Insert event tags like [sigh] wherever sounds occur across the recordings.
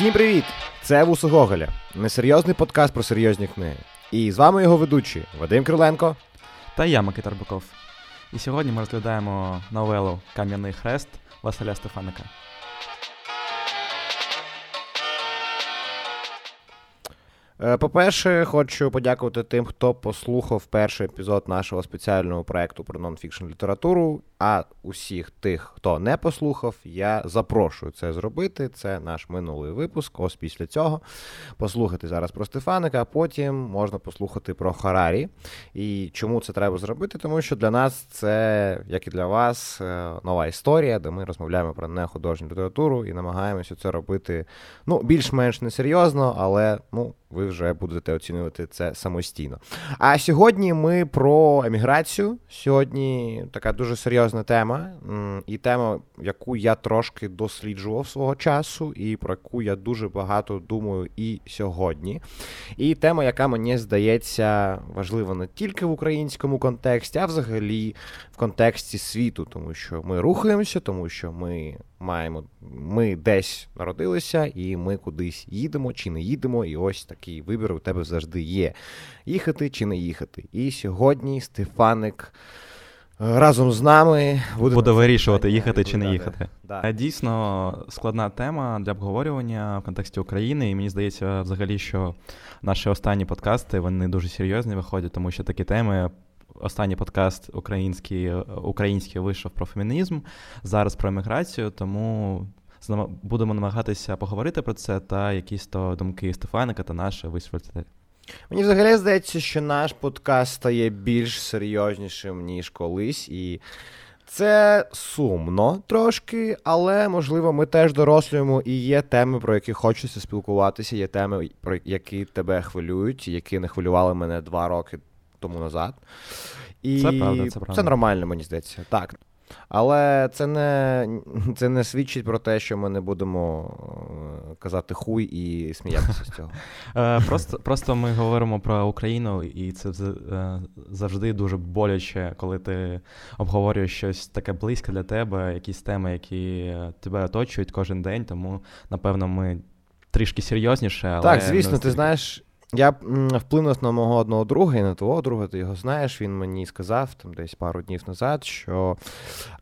Всім привіт! Це Вусо Гоголя, несерйозний подкаст про серйозні книги. І з вами його ведучі Вадим Криленко та я, Микита Арбаков. І сьогодні ми розглядаємо новелу Кам'яний хрест Василя Стефаника. Е, по-перше, хочу подякувати тим, хто послухав перший епізод нашого спеціального проекту про нонфікшн літературу. А усіх тих, хто не послухав, я запрошую це зробити. Це наш минулий випуск. Ось після цього послухати зараз про Стефаника, а потім можна послухати про Харарі. І чому це треба зробити? Тому що для нас це, як і для вас, е, нова історія, де ми розмовляємо про нехудожню літературу і намагаємося це робити ну, більш-менш несерйозно, але ну ви вже будете оцінювати це самостійно. А сьогодні ми про еміграцію. Сьогодні така дуже серйозна тема, і тема, яку я трошки досліджував свого часу, і про яку я дуже багато думаю і сьогодні. І тема, яка мені здається важлива не тільки в українському контексті, а взагалі в контексті світу, тому що ми рухаємося, тому що ми маємо, ми десь народилися, і ми кудись їдемо чи не їдемо. І ось такий вибір у тебе завжди є: їхати чи не їхати. І сьогодні Стефаник. Разом з нами буде, буде вирішувати, їхати чи не їхати. Да. Е, дійсно складна тема для обговорювання в контексті України, і мені здається, взагалі, що наші останні подкасти вони дуже серйозні виходять, тому що такі теми останній подкаст український український вийшов про фемінізм, зараз про еміграцію, тому будемо намагатися поговорити про це та якісь то думки Стефаника та наші висвітлити. Мені взагалі здається, що наш подкаст стає більш серйознішим, ніж колись, і це сумно трошки, але можливо ми теж дорослюємо і є теми, про які хочеться спілкуватися, є теми, про які тебе хвилюють, які не хвилювали мене два роки тому назад. І Це правда, це правда. Це нормально, мені здається. Так. Але це не це не свідчить про те, що ми не будемо е, казати хуй і сміятися з цього. [laughs] Е, просто просто ми говоримо про Україну, і це е, завжди дуже боляче, коли ти обговорюєш щось таке близьке для тебе, якісь теми, які тебе оточують кожен день. Тому напевно ми трішки серйозніше. але... Так, звісно, ти знаєш. Я вплинув на мого одного друга і на твого друга, ти його знаєш. Він мені сказав там десь пару днів назад, що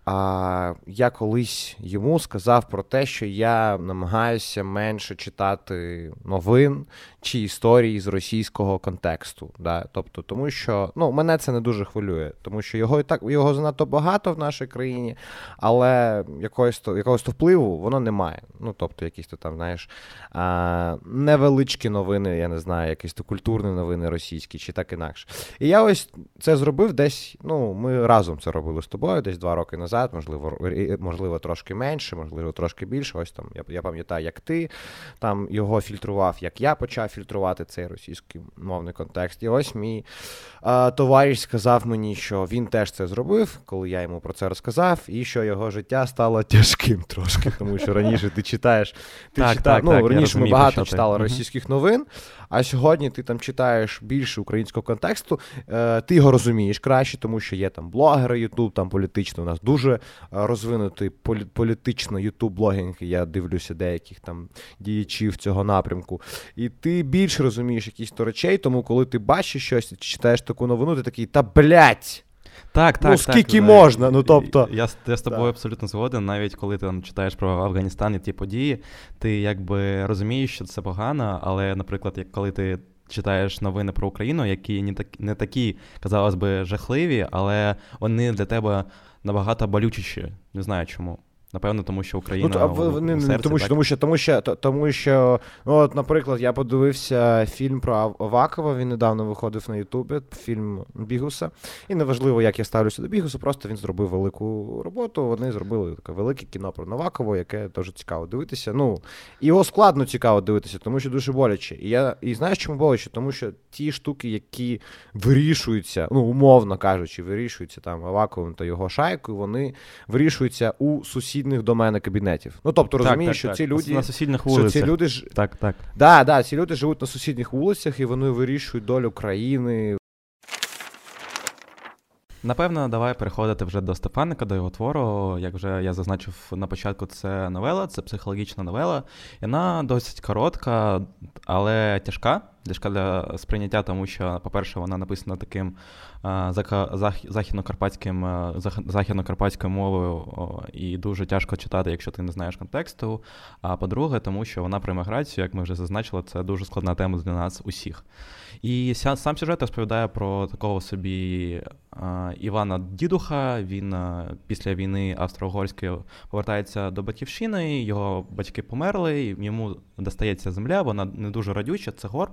а, я колись йому сказав про те, що я намагаюся менше читати новин чи історії з російського контексту. Да? Тобто, тому що ну, мене це не дуже хвилює, тому що його і так його занадто багато в нашій країні, але якогось то якогось то впливу воно немає. Ну, тобто, якісь то там, знаєш, а, невеличкі новини, я не знаю, якісь то культурні новини російські, чи так інакше. І я ось це зробив десь. Ну, ми разом це робили з тобою, десь два роки назад, можливо, можливо, трошки менше, можливо, трошки більше. Ось там я я пам'ятаю, як ти там його фільтрував, як я почав фільтрувати цей російський мовний контекст. І ось мій а, товариш сказав мені, що він теж це зробив, коли я йому про це розказав, і що його життя стало тяжким трошки, тому що раніше ти читаєш, ти так, читав, так, ну так, раніше розумію, ми багато читали російських новин, а сьогодні ти там читаєш більше українського контексту, е, ти його розумієш краще, тому що є там блогери, Ютуб, там політично у нас дуже е, розвинутий політично ютуб-блогінг, я дивлюся деяких там діячів цього напрямку. І ти більше розумієш якісь то речей, тому коли ти бачиш щось, читаєш таку новину, ти такий, та блять. Так, так, ну, скільки так, можна, ну тобто. Я, я з тобою так. абсолютно згоден, навіть коли ти там читаєш про Афганістан і ті події, ти якби розумієш, що це погано, але, наприклад, як коли ти читаєш новини про Україну, які не такі, не такі, казалось би, жахливі, але вони для тебе набагато болючіші. Не знаю чому. Напевно, тому що Україна. Ну, в, в, не, серці, тому, що, тому що тому що тому що, ну от, наприклад, я подивився фільм про Авакова. Він недавно виходив на Ютубі, фільм Бігуса. І неважливо, як я ставлюся до Бігуса, просто він зробив велику роботу. Вони зробили таке велике кіно про Новакова, яке дуже цікаво дивитися. Ну, його складно цікаво дивитися, тому що дуже боляче. І я і знаєш, чому боляче? Тому що ті штуки, які вирішуються, ну умовно кажучи, вирішуються там Аваковим та його шайкою, вони вирішуються у сусідів сусідних до мене кабінетів. Ну тобто розумієш, що так. ці люди на сусідних вулицях. Що ці люди ж так, так. Да, да, ці люди живуть на сусідніх вулицях і вони вирішують долю країни. Напевно, давай переходити вже до Стефаника, до його твору. Як вже я зазначив на початку, це новела, це психологічна новела. І Вона досить коротка, але тяжка. Тяжка для сприйняття, тому що, по-перше, вона написана таким західнокарпатським західнокарпатською мовою і дуже тяжко читати, якщо ти не знаєш контексту. А по-друге, тому що вона про еміграцію, як ми вже зазначили, це дуже складна тема для нас усіх. І сам сюжет розповідає про такого собі Івана Дідуха. Він після війни австро-угорської повертається до батьківщини. Його батьки померли, йому достається земля, вона не дуже радюча, це горб.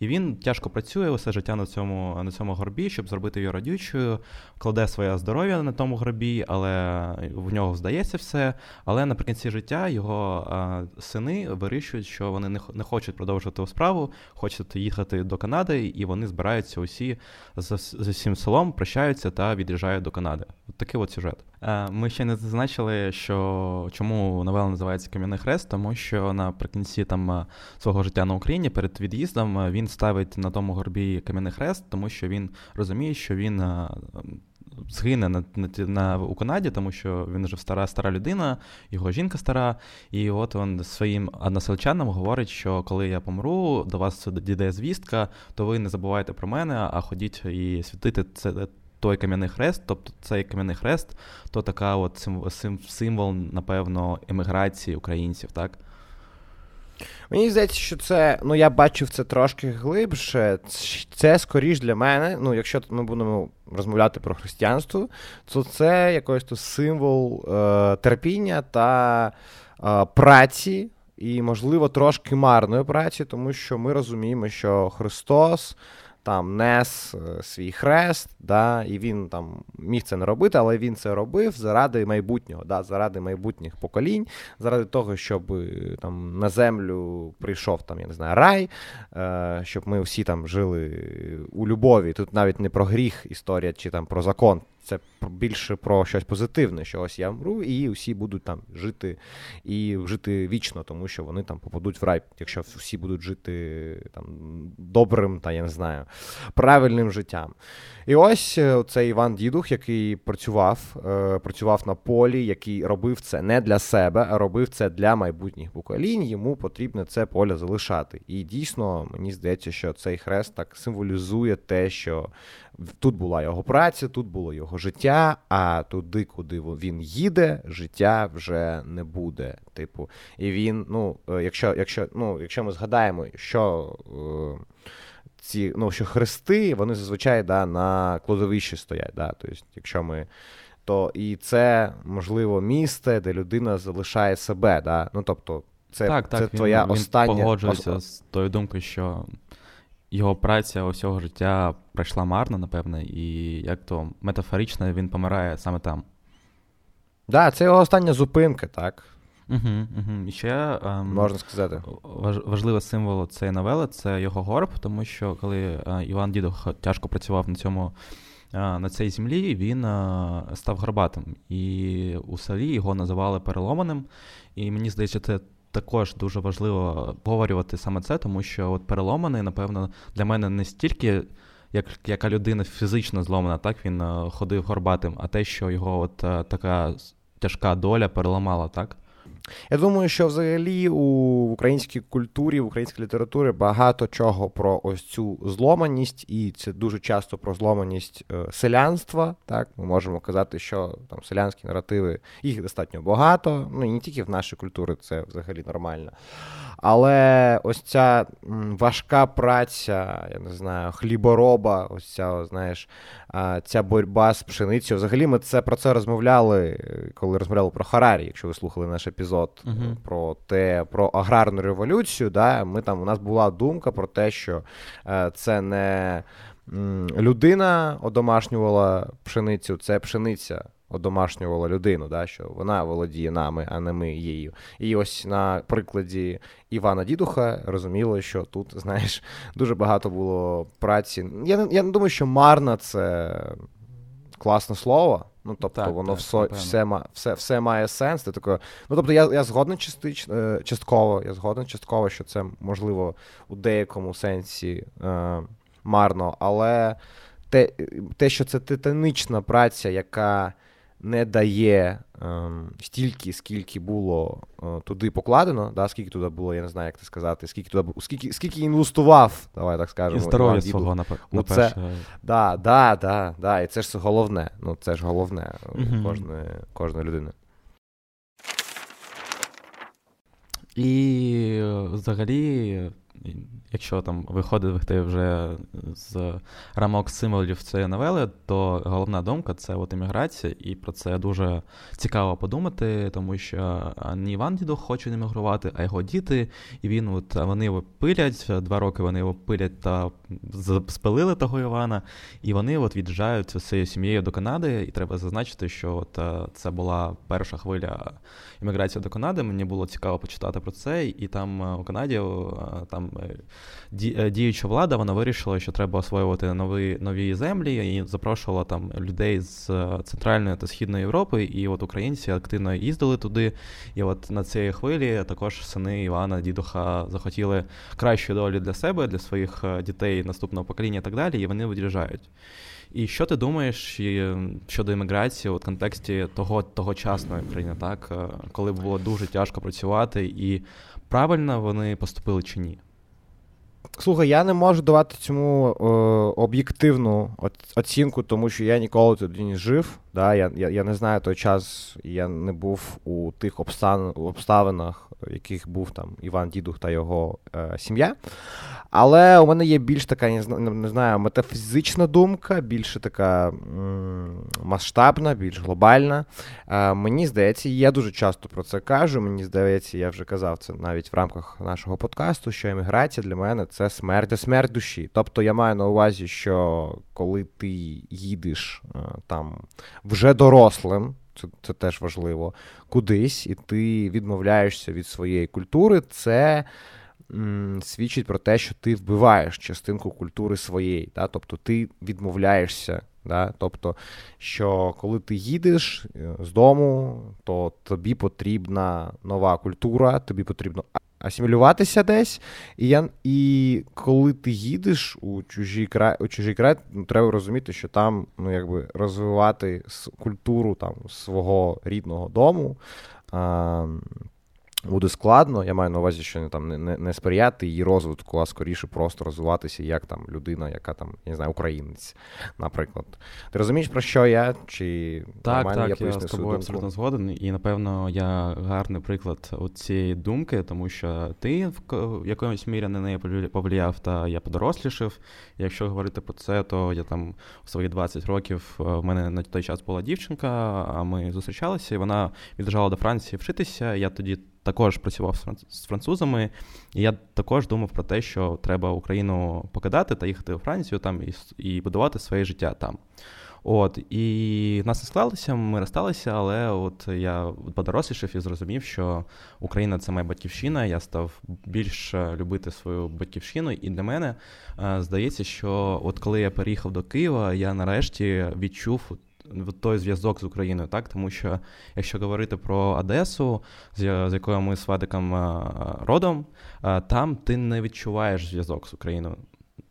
І він тяжко працює усе життя на цьому на цьому горбі, щоб зробити її радючою, кладе своє здоров'я на тому горбі, але в нього здається все. Але наприкінці життя його а, сини вирішують, що вони не не хочуть продовжувати справу, хочуть їхати до Канади, і вони збираються усі з, з усім селом, прощаються та від'їжджають до Канади. От такий от сюжет. Ми ще не зазначили, що чому новела називається Кам'яний Хрест, тому що наприкінці там свого життя на Україні перед від'їздом він він ставить на тому горбі кам'яний хрест, тому що він розуміє, що він е, згине на, на, на, у Канаді, тому що він вже стара стара людина, його жінка стара. І от він своїм односельчанам говорить, що коли я помру, до вас дійде звістка, то ви не забувайте про мене, а ходіть і святити це. Той кам'яний хрест, тобто цей кам'яний хрест, то така от символ, напевно, еміграції українців, так? Мені здається, що це, ну я бачив це трошки глибше. Це скоріш для мене. Ну, якщо ми будемо розмовляти про християнство, то це якийсь то символ е, терпіння та е, праці, і, можливо, трошки марної праці, тому що ми розуміємо, що Христос там нес е, свій хрест, да, і він там міг це не робити, але він це робив заради майбутнього, да, заради майбутніх поколінь, заради того, щоб е, там на землю прийшов там, я не знаю, рай, е, щоб ми всі там жили у любові. Тут навіть не про гріх історія чи там про закон. Це більше про щось позитивне, що ось я вмру, і всі будуть там жити і жити вічно, тому що вони там попадуть в рай, якщо всі будуть жити там добрим, та я не знаю, правильним життям. І ось е, цей Іван Дідух, який працював, е, працював на полі, який робив це не для себе, а робив це для майбутніх поколінь. Йому потрібно це поле залишати. І дійсно, мені здається, що цей хрест так символізує те, що тут була його праця, тут було його життя, а туди, куди він їде, життя вже не буде. Типу, і він, ну, е, якщо якщо, ну, якщо ми згадаємо, що е, ці ну, що хрести, вони зазвичай да, на кладовищі стоять. Да, тобто, якщо ми. То і це можливо місце, де людина залишає себе. Да? Ну тобто, це так, це так, твоя він, остання... Він погоджується з тою думкою, що його праця усього життя пройшла марно, напевне, і як то метафорично він помирає саме там. Так, да, це його остання зупинка, так. Угу, угу. І ще ем, можна сказати. Важ, важливий символ цієї новели це його горб, тому що коли е, Іван Дідух тяжко працював на цьому. Е, на цій землі він е, став горбатим, і у селі його називали переломаним. І мені здається, це також дуже важливо обговорювати саме це, тому що от переломаний, напевно, для мене не стільки. Як яка людина фізично зломана, так він ходив горбатим, а те, що його от така тяжка доля переламала, так? Я думаю, що взагалі у українській культурі, в українській літературі багато чого про ось цю зломаність, і це дуже часто про зломаність е, селянства. Так, ми можемо казати, що там селянські наративи їх достатньо багато. Ну і не тільки в нашій культурі, це взагалі нормально. Але ось ця важка праця, я не знаю, хлібороба, ось ця, знаєш, ця боротьба з пшеницею. Взагалі, ми це про це розмовляли, коли розмовляли про Харарі, якщо ви слухали наш епізод uh-huh. про те, про аграрну революцію. Да, Ми там у нас була думка про те, що е, це не людина одомашнювала пшеницю, це пшениця одомашнювала людину, да, що вона володіє нами, а не ми її. І ось на прикладі Івана Дідуха розуміло, що тут, [laughs] знаєш, дуже багато було праці. Я я не думаю, що марна це класне слово. Ну, тобто, так, воно так, все все, все, все має сенс. Ти тако, ну, тобто, я я згоден частич, е, частково, я згоден частково, що це можливо у деякому сенсі е, марно, але те, те, що це титанична праця, яка не дає ем, стільки, скільки було е, туди покладено, да, скільки туди було, я не знаю, як це сказати, скільки туди скільки скільки інвестував, давай так скажемо. І здоров'я свого на, ну, це, да, да, да, да, І це ж головне. Ну, це ж головне mm кожної, кожної людини. І взагалі якщо там виходити вже з рамок символів цієї новели, то головна думка це от імміграція, і про це дуже цікаво подумати, тому що не Іван Дідо хоче іммігрувати, а його діти, і він от вони його пилять, два роки вони його пилять та спалили того Івана, і вони от від'їжджають цією сім'єю до Канади, і треба зазначити, що от е, це була перша хвиля імміграції до Канади. Мені було цікаво почитати про це, і там е, у Канаді там е, діюча влада вона вирішила, що треба освоювати нові нові землі, і запрошувала там людей з е, центральної та східної Європи. І от українці активно їздили туди. І от на цій хвилі також сини Івана Дідуха захотіли кращої долі для себе, для своїх е, дітей наступного покоління і так далі. І вони виїжджають. І що ти думаєш щодо імміграції в контексті того тогочасної країни, так коли було дуже тяжко працювати, і правильно вони поступили чи ні? Слухай, я не можу давати цьому е, об'єктивну оцінку, тому що я ніколи туди не жив. Да? Я я, я не знаю той час, я не був у тих обставинах, в яких був там Іван Дідух та його е, сім'я. Але у мене є більш така, не знаю, метафізична думка, більше така масштабна, більш глобальна. Е, мені здається, я дуже часто про це кажу. Мені здається, я вже казав це навіть в рамках нашого подкасту, що еміграція для мене це смерть, смерть душі. Тобто я маю на увазі, що коли ти їдеш е, там вже дорослим. Це це теж важливо, кудись, і ти відмовляєшся від своєї культури, це свідчить про те, що ти вбиваєш частинку культури своєї. Да? Тобто ти відмовляєшся. Да? Тобто, що коли ти їдеш е, з дому, то тобі потрібна нова культура, тобі потрібно асимілюватися десь. І я, і коли ти їдеш у чужий край, у чужий край, ну, треба розуміти, що там ну, якби розвивати культуру там, свого рідного дому. А, буде складно. Я маю на увазі, що не там не, не сприяти її розвитку, а скоріше просто розвиватися як там людина, яка там, я не знаю, українець, наприклад. Ти розумієш, про що я? Чи Так, так, я, я з тобою абсолютно згоден. І напевно я гарний приклад цієї думки, тому що ти в якомусь мірі на неї повлияв, та я подорослішав. Якщо говорити про це, то я там у свої 20 років е, в мене на той час була дівчинка, а ми зустрічалися, і вона від'їжджала до Франції вчитися. Я тоді також працював з французами, і я також думав про те, що треба Україну покидати та їхати у Францію там і і будувати своє життя там. От, І нас не склалося, ми розсталися, але от я подорослішав і зрозумів, що Україна це моя батьківщина. Я став більш любити свою батьківщину, і для мене е, здається, що от коли я переїхав до Києва, я нарешті відчув той зв'язок з Україною, так тому що якщо говорити про Одесу, з, якою ми з Вадиком родом, там ти не відчуваєш зв'язок з Україною.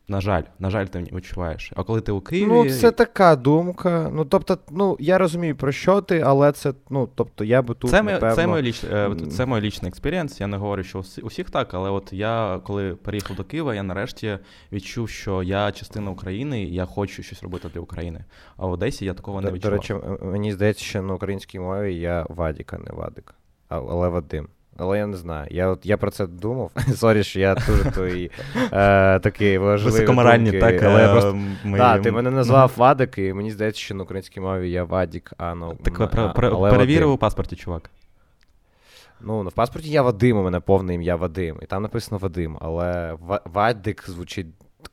На жаль, на жаль, ти не відчуваєш. А коли ти у Києві. Ну, це така думка. Ну, тобто, ну, я розумію, про що ти, але це, ну, тобто, я би тут. Це напевно... це, мій ліч... Е, це мій лічний experience. Я не говорю, що у всіх так, але от я, коли переїхав до Києва, я нарешті відчув, що я частина України, і я хочу щось робити для України. А в Одесі я такого до, не відчував. До речі, мені здається, що на українській мові я Вадік, а не Вадик, але Вадим. Але я не знаю. Я от я про це думав. [laughs] Sorry, що я дуже твої е, такий важливий. Високоморальні, так, але я просто... ми... Так, ти мене назвав Вадик, і мені здається, що на українській мові я Вадік, а ну. Так а, про, перевірив у паспорті, чувак. Ну, в паспорті я Вадим, у мене повне ім'я Вадим. І там написано Вадим, але Вадик звучить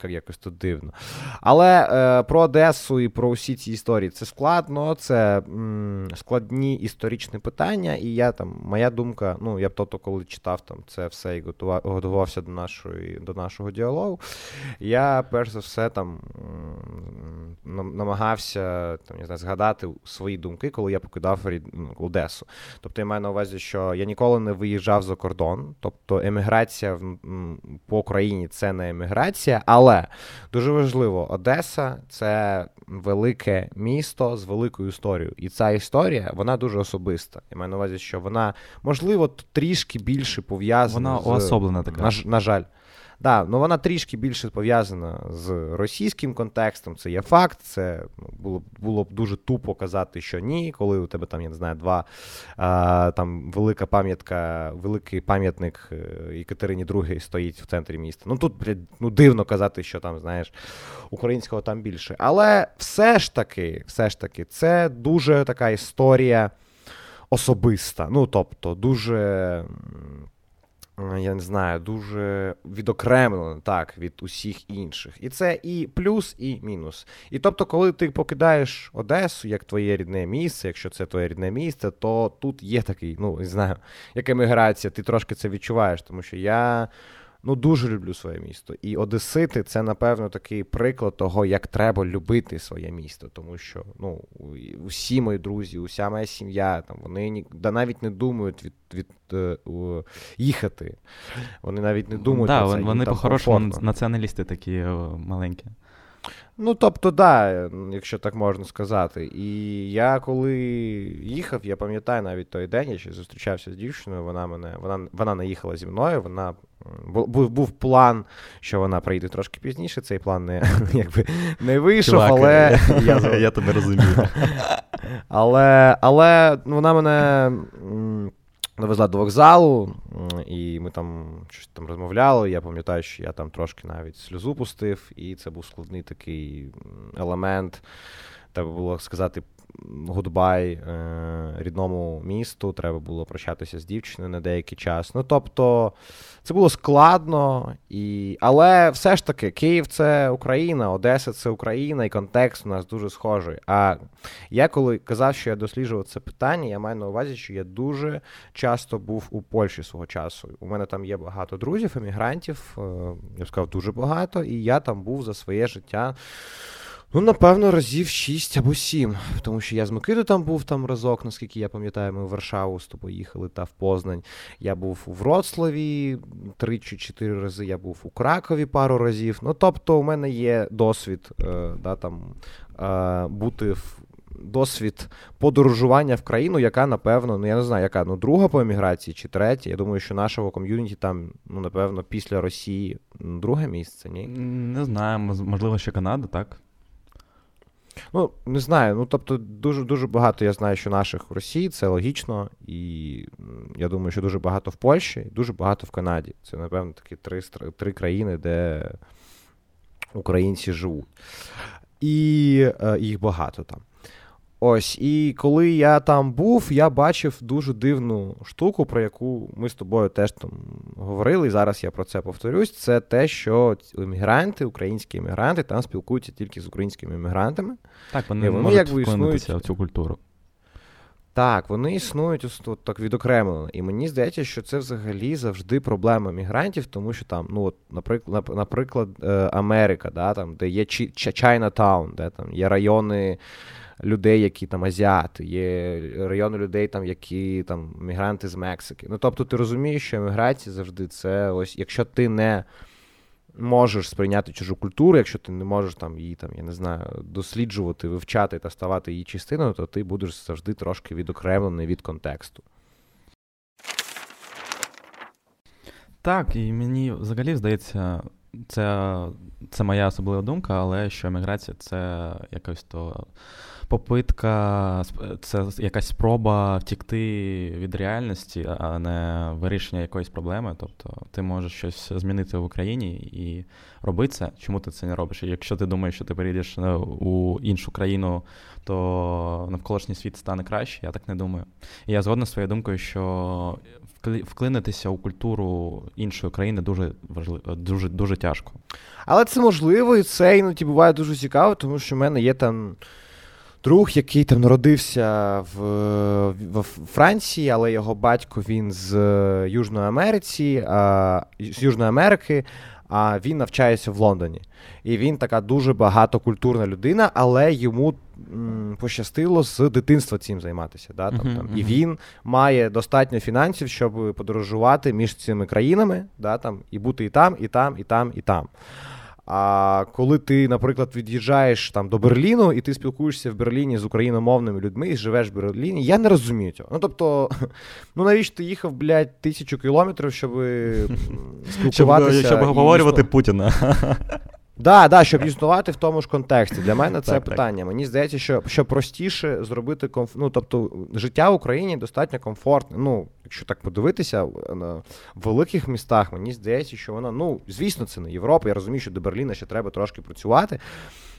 якось тут дивно. Але е, про Одесу і про усі ці історії це складно, це м, складні історичні питання. І я там, моя думка, ну я б тобто, коли читав там це все і готував, готувався до нашої, до нашого діалогу, я перш за все там намагався там, не знаю, згадати свої думки, коли я покидав ну, Одесу. Тобто я маю на увазі, що я ніколи не виїжджав за кордон, тобто еміграція по Україні це не еміграція. але Але дуже важливо, Одеса це велике місто з великою історією. І ця історія вона дуже особиста. Я маю на увазі, що вона можливо трішки більше пов'язана. Вона з... уособлена така. На, на жаль. Да, ну вона трішки більше пов'язана з російським контекстом. Це є факт. Це ну, було було б дуже тупо казати, що ні, коли у тебе там, я не знаю, два а, там велика пам'ятка, великий пам'ятник Екатерині II стоїть в центрі міста. Ну тут ну дивно казати, що там, знаєш, українського там більше. Але все ж таки, все ж таки, це дуже така історія особиста. Ну тобто, дуже. Е, я не знаю, дуже відокремлено так від усіх інших. І це і плюс, і мінус. І тобто, коли ти покидаєш Одесу як твоє рідне місце, якщо це твоє рідне місце, то тут є такий, ну не знаю, як еміграція, ти трошки це відчуваєш, тому що я ну дуже люблю своє місто. І Одесити це, напевно, такий приклад того, як треба любити своє місто. Тому що ну, усі мої друзі, уся моя сім'я, там вони ні, да навіть не думають від від е, їхати. Вони навіть не думають. Да, про це. Вони по-хорошому націоналісти такі маленькі. Ну, тобто, да, якщо так можна сказати. І я коли їхав, я пам'ятаю навіть той день, я ще зустрічався з дівчиною, вона мене, вона вона не їхала зі мною, вона був був план, що вона прийде трошки пізніше. Цей план не [laughs] якби, не вийшов, Чувак, але. [laughs] Я [laughs] я тебе розумію. Але але вона мене довезла до вокзалу, і ми там щось там розмовляли. Я пам'ятаю, що я там трошки навіть сльозу пустив, і це був складний такий елемент. Треба було сказати goodbye е, рідному місту, треба було прощатися з дівчиною на деякий час. Ну тобто це було складно, і... але все ж таки, Київ це Україна, Одеса це Україна, і контекст у нас дуже схожий. А я коли казав, що я досліджував це питання, я маю на увазі, що я дуже часто був у Польщі свого часу. У мене там є багато друзів, емігрантів, е, я б сказав, дуже багато, і я там був за своє життя. Ну, напевно, разів 6 або 7. Тому що я з Микитою там був там разок, наскільки я пам'ятаю, ми в Варшаву з тобою їхали та в Познань. Я був у Вроцлаві 3 чи 4 рази, я був у Кракові пару разів. Ну, тобто, у мене є досвід е, да, там, е, бути в. Досвід подорожування в країну, яка, напевно, ну я не знаю, яка ну друга по еміграції чи третя. Я думаю, що нашого ком'юніті там, ну, напевно, після Росії друге місце, ні? Не знаю, можливо, ще Канада, так? Ну, не знаю. Ну, тобто, дуже дуже багато я знаю, що наших в Росії, це логічно, і я думаю, що дуже багато в Польщі, і дуже багато в Канаді. Це, напевно, такі три три країни, де українці живуть. І е, їх багато там. Ось, і коли я там був, я бачив дуже дивну штуку, про яку ми з тобою теж там говорили, і зараз я про це повторюсь. Це те, що іммігранти, українські іммігранти там спілкуються тільки з українськими іммігрантами. Так, вони, вони можуть якби існують в цю культуру. Так, вони існують ось тут так відокремлено. І мені здається, що це взагалі завжди проблема мігрантів, тому що там, ну от, наприклад, наприклад, е, Америка, да, там, де є Чайнатаун, де там є райони людей, які там азіати, є райони людей, там, які там мігранти з Мексики. Ну тобто, ти розумієш, що еміграція завжди це ось, якщо ти не можеш сприйняти чужу культуру, якщо ти не можеш там її там, я не знаю, досліджувати, вивчати та ставати її частиною, то ти будеш завжди трошки відокремлений від контексту. Так, і мені взагалі здається, це це моя особлива думка, але що еміграція це якось то попитка, це якась спроба втікти від реальності, а не вирішення якоїсь проблеми. Тобто ти можеш щось змінити в Україні і робити це. Чому ти це не робиш? Якщо ти думаєш, що ти перейдеш е, у іншу країну, то навколишній світ стане краще, я так не думаю. І я згодна з своєю думкою, що вклинитися у культуру іншої країни дуже важливо, дуже дуже тяжко. Але це можливо, і це іноді буває дуже цікаво, тому що в мене є там друг, який там народився в в Франції, але його батько він з Южної Америці, а, з Южної Америки, а він навчається в Лондоні. І він така дуже багатокультурна людина, але йому м, пощастило з дитинства цим займатися. Да, там, uh-huh, там. Uh-huh. І він має достатньо фінансів, щоб подорожувати між цими країнами, да, там, і бути і там, і там, і там, і там. А коли ти, наприклад, від'їжджаєш там до Берліну, і ти спілкуєшся в Берліні з україномовними людьми і живеш в Берліні, я не розумію цього. Ну тобто, [laughs] ну навіщо ти їхав, блядь, тисячу кілометрів, щоб спілкуватися. Щоб, щоб обговорювати Путіна. [laughs] Да, да, щоб існувати в тому ж контексті. Для мене це так, питання. Так. Мені здається, що що простіше зробити комф... ну, тобто життя в Україні достатньо комфортне. Ну, якщо так подивитися, на великих містах мені здається, що вона, ну, звісно, це не Європа. Я розумію, що до Берліна ще треба трошки працювати.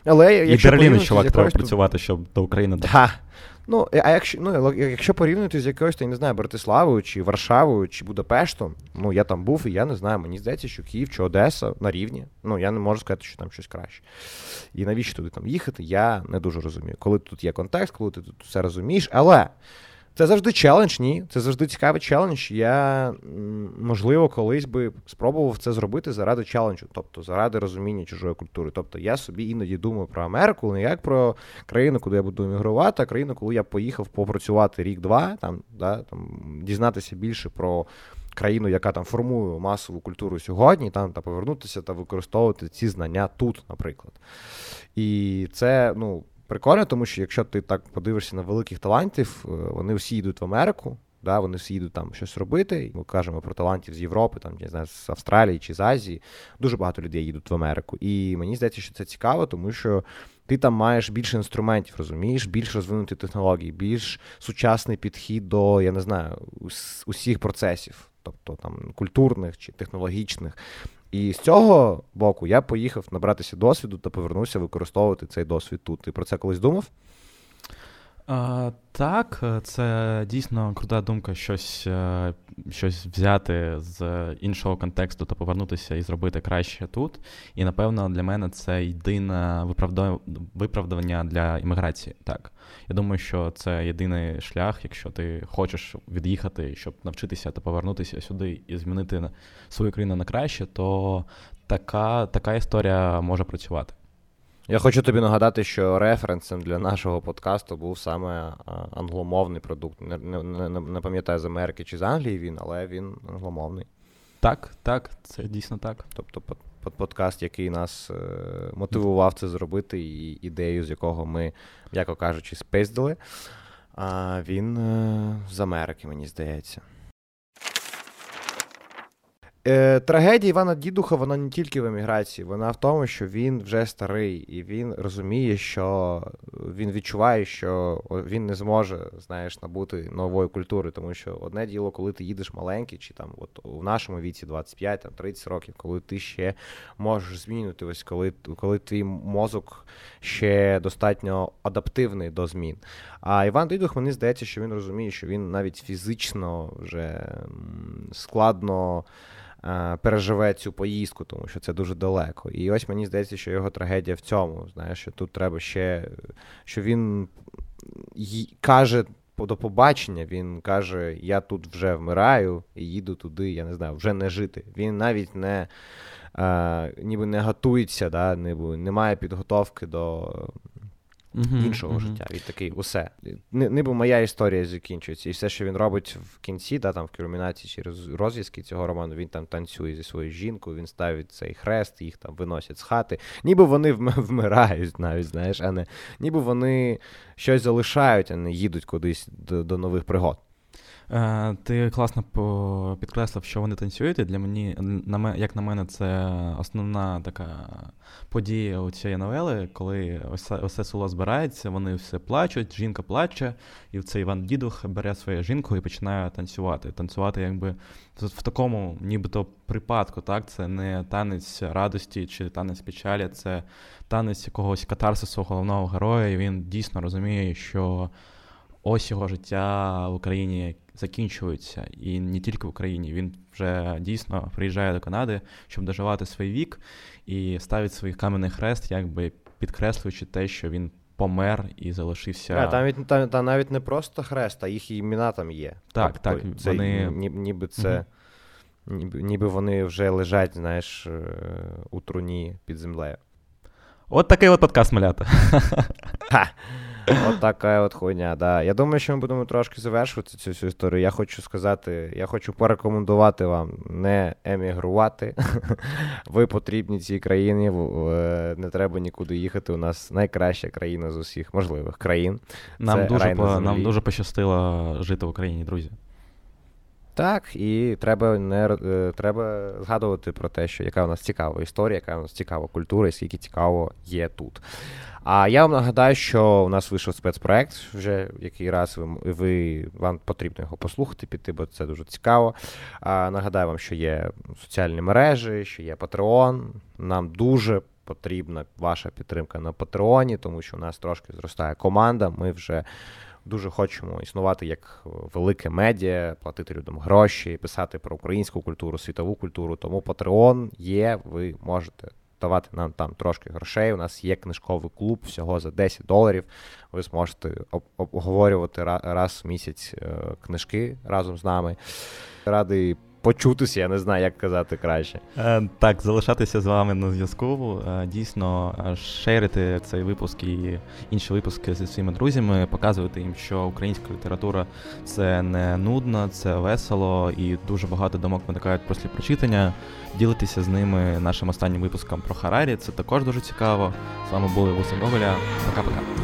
Але І Берліну, чувак, треба працювати, щоб до України. Да. Ну, а якщо ну, якщо порівнювати з якоюсь, я не знаю, Братиславою чи Варшавою чи Будапештом, ну я там був, і я не знаю. Мені здається, що Київ чи Одеса на рівні. Ну, я не можу сказати, що там щось краще. І навіщо туди там їхати, я не дуже розумію. Коли тут є контекст, коли ти тут все розумієш, але. Це завжди челендж, ні. Це завжди цікавий челендж. Я, можливо, колись би спробував це зробити заради челенджу, тобто заради розуміння чужої культури. Тобто я собі іноді думаю про Америку, не як про країну, куди я буду емігрувати, а країну, коли я поїхав попрацювати рік-два, там, да, там, дізнатися більше про країну, яка там формує масову культуру сьогодні, там, та повернутися та використовувати ці знання тут, наприклад. І це, ну прикольно, тому що якщо ти так подивишся на великих талантів, е, вони всі йдуть в Америку. Да, Вони всі йдуть там щось робити. Ми кажемо про талантів з Європи, там, не знаю, з Австралії чи з Азії. Дуже багато людей їдуть в Америку. І мені здається, що це цікаво, тому що ти там маєш більше інструментів, розумієш, більш розвинуті технології, більш сучасний підхід до, я не знаю, усіх процесів, тобто там культурних чи технологічних. І з цього боку я поїхав набратися досвіду та повернувся використовувати цей досвід тут. Ти про це колись думав? А, Так, це дійсно крута думка щось е, щось взяти з іншого контексту та повернутися і зробити краще тут. І напевно для мене це єдине виправдання для імміграції. Так, я думаю, що це єдиний шлях, якщо ти хочеш від'їхати, щоб навчитися та повернутися сюди і змінити свою країну на краще, то така, така історія може працювати. Я хочу тобі нагадати, що референсом для нашого подкасту був саме англомовний продукт. Не, не, не, не пам'ятаю з Америки чи з Англії він, але він англомовний. Так, так, це дійсно так. Тобто под, подкаст, який нас е, мотивував це зробити, і ідею, з якого ми, м'яко кажучи, спиздили, а він е, з Америки, мені здається. Е, Трагедія Івана Дідуха, вона не тільки в еміграції, вона в тому, що він вже старий, і він розуміє, що він відчуває, що він не зможе, знаєш, набути нової культури. Тому що одне діло, коли ти їдеш маленький, чи там от у нашому віці 25 там 30 років, коли ти ще можеш змінити, ось коли коли твій мозок ще достатньо адаптивний до змін. А Іван Дідух, мені здається, що він розуміє, що він навіть фізично вже складно. Е, переживе цю поїздку, тому що це дуже далеко. І ось мені здається, що його трагедія в цьому. Знаєш, що тут треба ще, що він каже. До побачення він каже: Я тут вже вмираю і їду туди, я не знаю, вже не жити. Він навіть не е, ніби не готується, да, ніби не підготовки до uh іншого uh життя. І такий, усе. Ніби моя історія закінчується. І все, що він робить в кінці, да, там в кульмінації чи розв'язки цього роману, він там танцює зі своєю жінкою, він ставить цей хрест, їх там виносять з хати. Ніби вони [laughs] вмирають навіть, знаєш, а не ніби вони щось залишають, а не їдуть кудись до, до нових пригод. Е, ти класно підкреслив, що вони танцюють. Для мені, як на мене, це основна така подія у цієї новели, коли усе село збирається, вони все плачуть, жінка плаче, і цей Іван Дідух бере свою жінку і починає танцювати. Танцювати, якби в такому, нібито припадку, так, це не танець радості чи танець печалі, це танець якогось катарсису головного героя, і він дійсно розуміє, що ось його життя в Україні закінчується. І не тільки в Україні. Він вже дійсно приїжджає до Канади, щоб доживати свій вік і ставить свій кам'яний хрест, якби підкреслюючи те, що він. Помер і залишився. А, там, там, там навіть не просто хрест, а їх імена там є. Так, тобто, так. Це, вони... Ніби це, угу. ніби, ніби вони вже лежать, знаєш, е, у труні під землею. От такий от подкаст малята. От така от хуйня, да. Я думаю, що ми будемо трошки завершувати цю всю історію. Я хочу сказати, я хочу порекомендувати вам не емігрувати. [laughs] Ви потрібні цій країні, не треба нікуди їхати. У нас найкраща країна з усіх можливих країн. Нам дуже по, нам дуже пощастило жити в Україні, друзі. Так, і треба не е, треба згадувати про те, що яка у нас цікава історія, яка у нас цікава культура, і скільки цікаво є тут. А я вам нагадаю, що у нас вийшов спецпроект вже який раз ви, ви вам потрібно його послухати, піти, бо це дуже цікаво. А, Нагадаю вам, що є соціальні мережі, що є Patreon. Нам дуже потрібна ваша підтримка на Патреоні, тому що у нас трошки зростає команда. Ми вже дуже хочемо існувати як велике медіа, платити людям гроші, писати про українську культуру, світову культуру. Тому Patreon є, ви можете давати нам там трошки грошей. У нас є книжковий клуб всього за 10 доларів. Ви зможете обговорювати раз в місяць е, книжки разом з нами. Радий почутися, я не знаю, як казати краще. Е, так, залишатися з вами на зв'язку. Е, дійсно, е, шерити цей випуск і інші випуски зі своїми друзями, показувати їм, що українська література це не нудно, це весело і дуже багато думок виникають після прочитання. Ділитися з ними нашим останнім випуском про Харарі. Це також дуже цікаво. З вами були Вуса. Пока-пока.